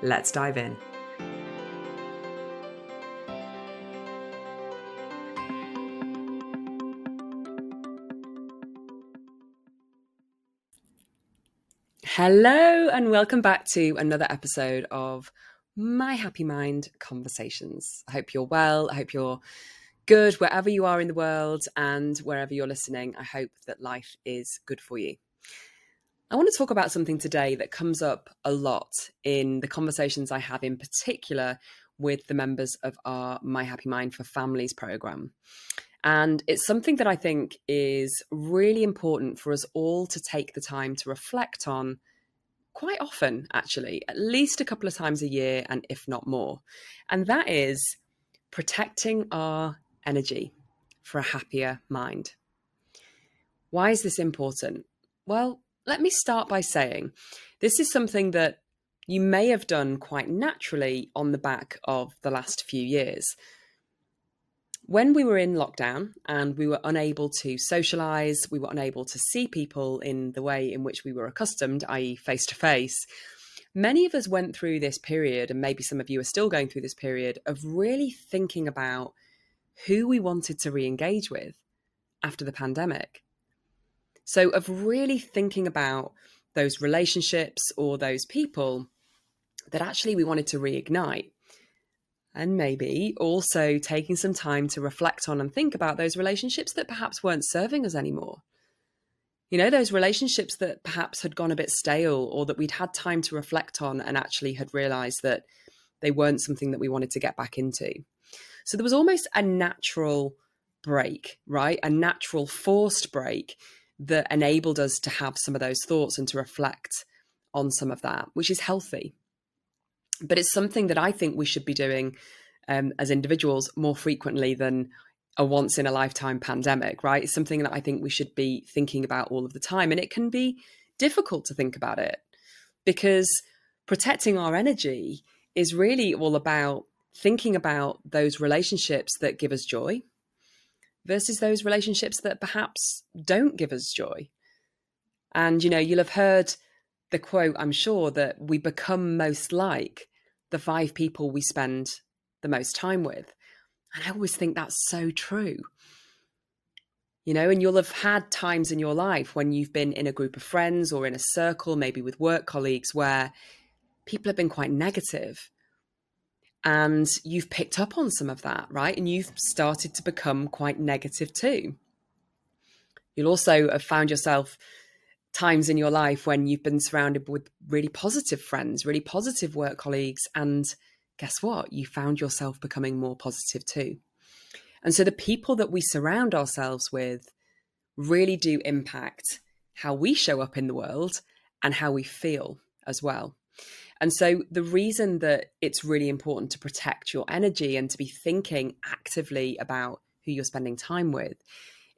Let's dive in. Hello, and welcome back to another episode of My Happy Mind Conversations. I hope you're well. I hope you're good wherever you are in the world and wherever you're listening. I hope that life is good for you. I want to talk about something today that comes up a lot in the conversations I have, in particular with the members of our My Happy Mind for Families program. And it's something that I think is really important for us all to take the time to reflect on quite often, actually, at least a couple of times a year, and if not more. And that is protecting our energy for a happier mind. Why is this important? Well, let me start by saying this is something that you may have done quite naturally on the back of the last few years. When we were in lockdown and we were unable to socialize, we were unable to see people in the way in which we were accustomed, i.e., face to face, many of us went through this period, and maybe some of you are still going through this period, of really thinking about who we wanted to re engage with after the pandemic. So, of really thinking about those relationships or those people that actually we wanted to reignite. And maybe also taking some time to reflect on and think about those relationships that perhaps weren't serving us anymore. You know, those relationships that perhaps had gone a bit stale or that we'd had time to reflect on and actually had realized that they weren't something that we wanted to get back into. So there was almost a natural break, right? A natural forced break that enabled us to have some of those thoughts and to reflect on some of that, which is healthy. But it's something that I think we should be doing um, as individuals more frequently than a once in a lifetime pandemic, right? It's something that I think we should be thinking about all of the time. And it can be difficult to think about it because protecting our energy is really all about thinking about those relationships that give us joy, versus those relationships that perhaps don't give us joy. And, you know, you'll have heard the quote, I'm sure, that we become most like the five people we spend the most time with. And I always think that's so true. You know, and you'll have had times in your life when you've been in a group of friends or in a circle, maybe with work colleagues, where people have been quite negative and you've picked up on some of that, right? And you've started to become quite negative too. You'll also have found yourself times in your life when you've been surrounded with really positive friends, really positive work colleagues. And guess what? You found yourself becoming more positive too. And so the people that we surround ourselves with really do impact how we show up in the world and how we feel as well. And so, the reason that it's really important to protect your energy and to be thinking actively about who you're spending time with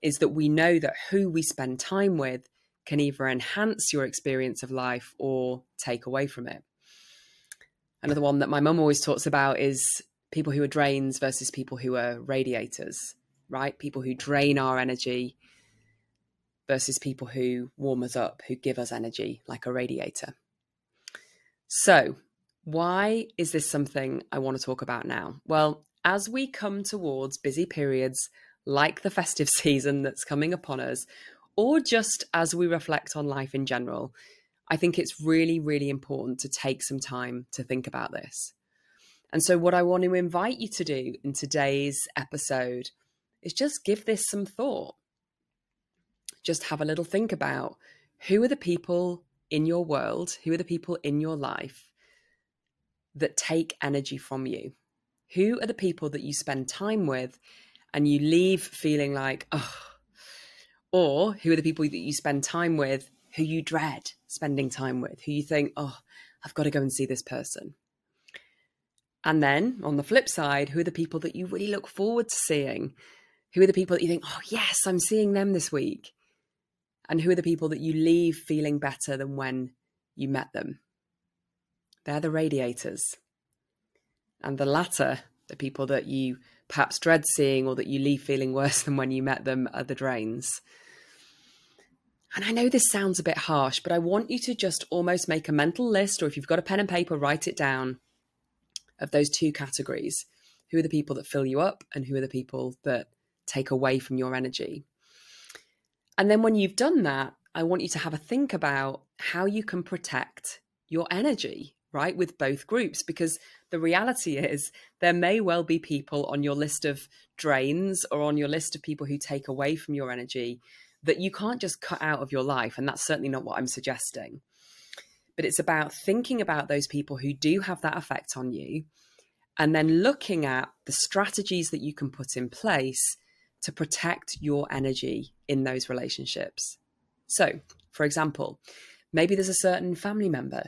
is that we know that who we spend time with can either enhance your experience of life or take away from it. Another one that my mum always talks about is people who are drains versus people who are radiators, right? People who drain our energy versus people who warm us up, who give us energy like a radiator. So, why is this something I want to talk about now? Well, as we come towards busy periods like the festive season that's coming upon us, or just as we reflect on life in general, I think it's really, really important to take some time to think about this. And so, what I want to invite you to do in today's episode is just give this some thought. Just have a little think about who are the people in your world, who are the people in your life that take energy from you? Who are the people that you spend time with and you leave feeling like, oh, or who are the people that you spend time with who you dread spending time with, who you think, oh, I've got to go and see this person? And then on the flip side, who are the people that you really look forward to seeing? Who are the people that you think, oh, yes, I'm seeing them this week? And who are the people that you leave feeling better than when you met them? They're the radiators. And the latter, the people that you perhaps dread seeing or that you leave feeling worse than when you met them, are the drains. And I know this sounds a bit harsh, but I want you to just almost make a mental list, or if you've got a pen and paper, write it down of those two categories. Who are the people that fill you up, and who are the people that take away from your energy? And then when you've done that, I want you to have a think about how you can protect your energy, right, with both groups. Because the reality is, there may well be people on your list of drains or on your list of people who take away from your energy that you can't just cut out of your life. And that's certainly not what I'm suggesting. But it's about thinking about those people who do have that effect on you and then looking at the strategies that you can put in place to protect your energy in those relationships. So, for example, maybe there's a certain family member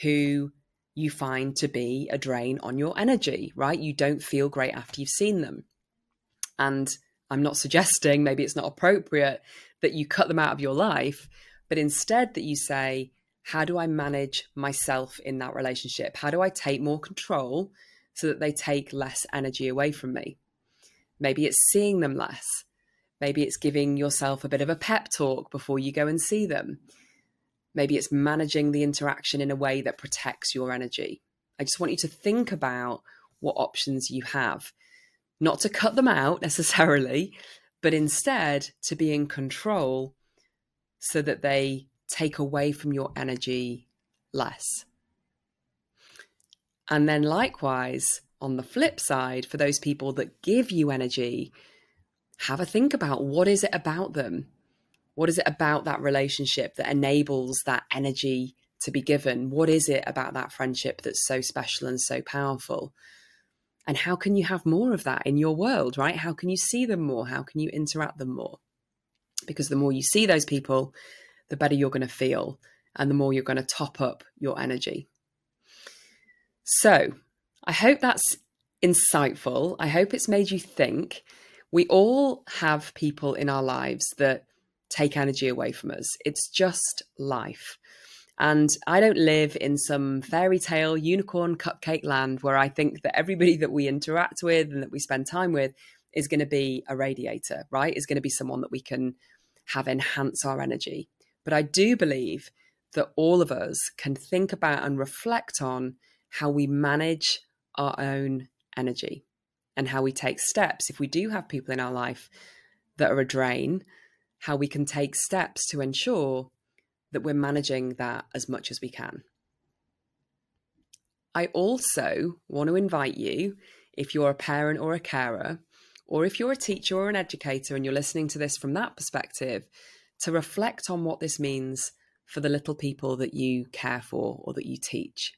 who you find to be a drain on your energy, right? You don't feel great after you've seen them. And I'm not suggesting, maybe it's not appropriate that you cut them out of your life, but instead that you say, how do I manage myself in that relationship? How do I take more control so that they take less energy away from me? Maybe it's seeing them less. Maybe it's giving yourself a bit of a pep talk before you go and see them. Maybe it's managing the interaction in a way that protects your energy. I just want you to think about what options you have not to cut them out necessarily, but instead to be in control so that they take away from your energy less. And then, likewise, on the flip side, for those people that give you energy, have a think about what is it about them? What is it about that relationship that enables that energy to be given? What is it about that friendship that's so special and so powerful? And how can you have more of that in your world, right? How can you see them more? How can you interact them more? Because the more you see those people, the better you're going to feel and the more you're going to top up your energy. So, I hope that's insightful. I hope it's made you think. We all have people in our lives that take energy away from us. It's just life. And I don't live in some fairy tale unicorn cupcake land where I think that everybody that we interact with and that we spend time with is going to be a radiator, right? Is going to be someone that we can have enhance our energy. But I do believe that all of us can think about and reflect on how we manage our own energy and how we take steps if we do have people in our life that are a drain, how we can take steps to ensure that we're managing that as much as we can. I also want to invite you, if you're a parent or a carer, or if you're a teacher or an educator and you're listening to this from that perspective, to reflect on what this means for the little people that you care for or that you teach.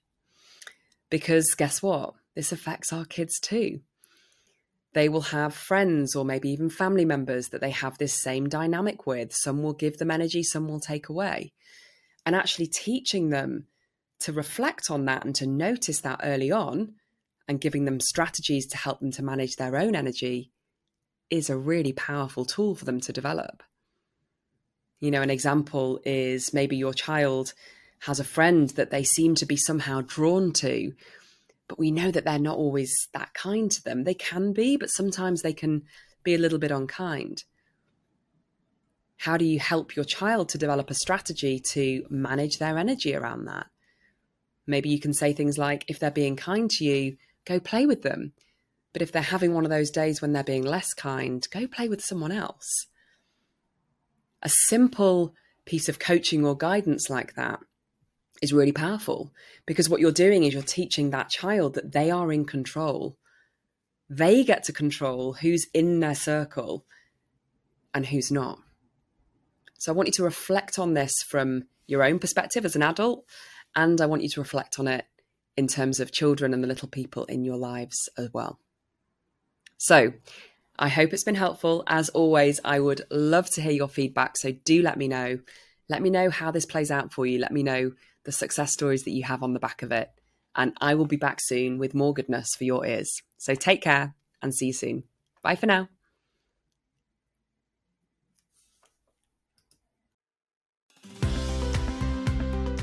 Because guess what? This affects our kids too. They will have friends or maybe even family members that they have this same dynamic with. Some will give them energy, some will take away and actually teaching them to reflect on that and to notice that early on and giving them strategies to help them to manage their own energy is a really powerful tool for them to develop. You know, an example is maybe your child has a friend that they seem to be somehow drawn to, but we know that they're not always that kind to them. They can be, but sometimes they can be a little bit unkind how do you help your child to develop a strategy to manage their energy around that? Maybe you can say things like, if they're being kind to you, go play with them. But if they're having one of those days when they're being less kind, go play with someone else. A simple piece of coaching or guidance like that is really powerful because what you're doing is you're teaching that child that they are in control. They get to control who's in their circle and who's not. So I want you to reflect on this from your own perspective as an adult, and I want you to reflect on it in terms of children and the little people in your lives as well. So, I hope it's been helpful. As always, I would love to hear your feedback. So, do let me know. Let me know how this plays out for you. Let me know the success stories that you have on the back of it. And I will be back soon with more goodness for your ears. So take care and see you soon. Bye for now.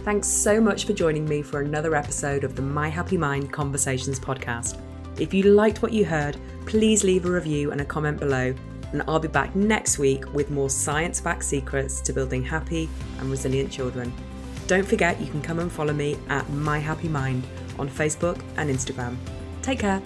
Thanks so much for joining me for another episode of the My Happy Mind Conversations podcast. If you liked what you heard, please leave a review and a comment below, and I'll be back next week with more science backed secrets to building happy and resilient children. Don't forget you can come and follow me at My Happy Mind on Facebook and Instagram. Take care.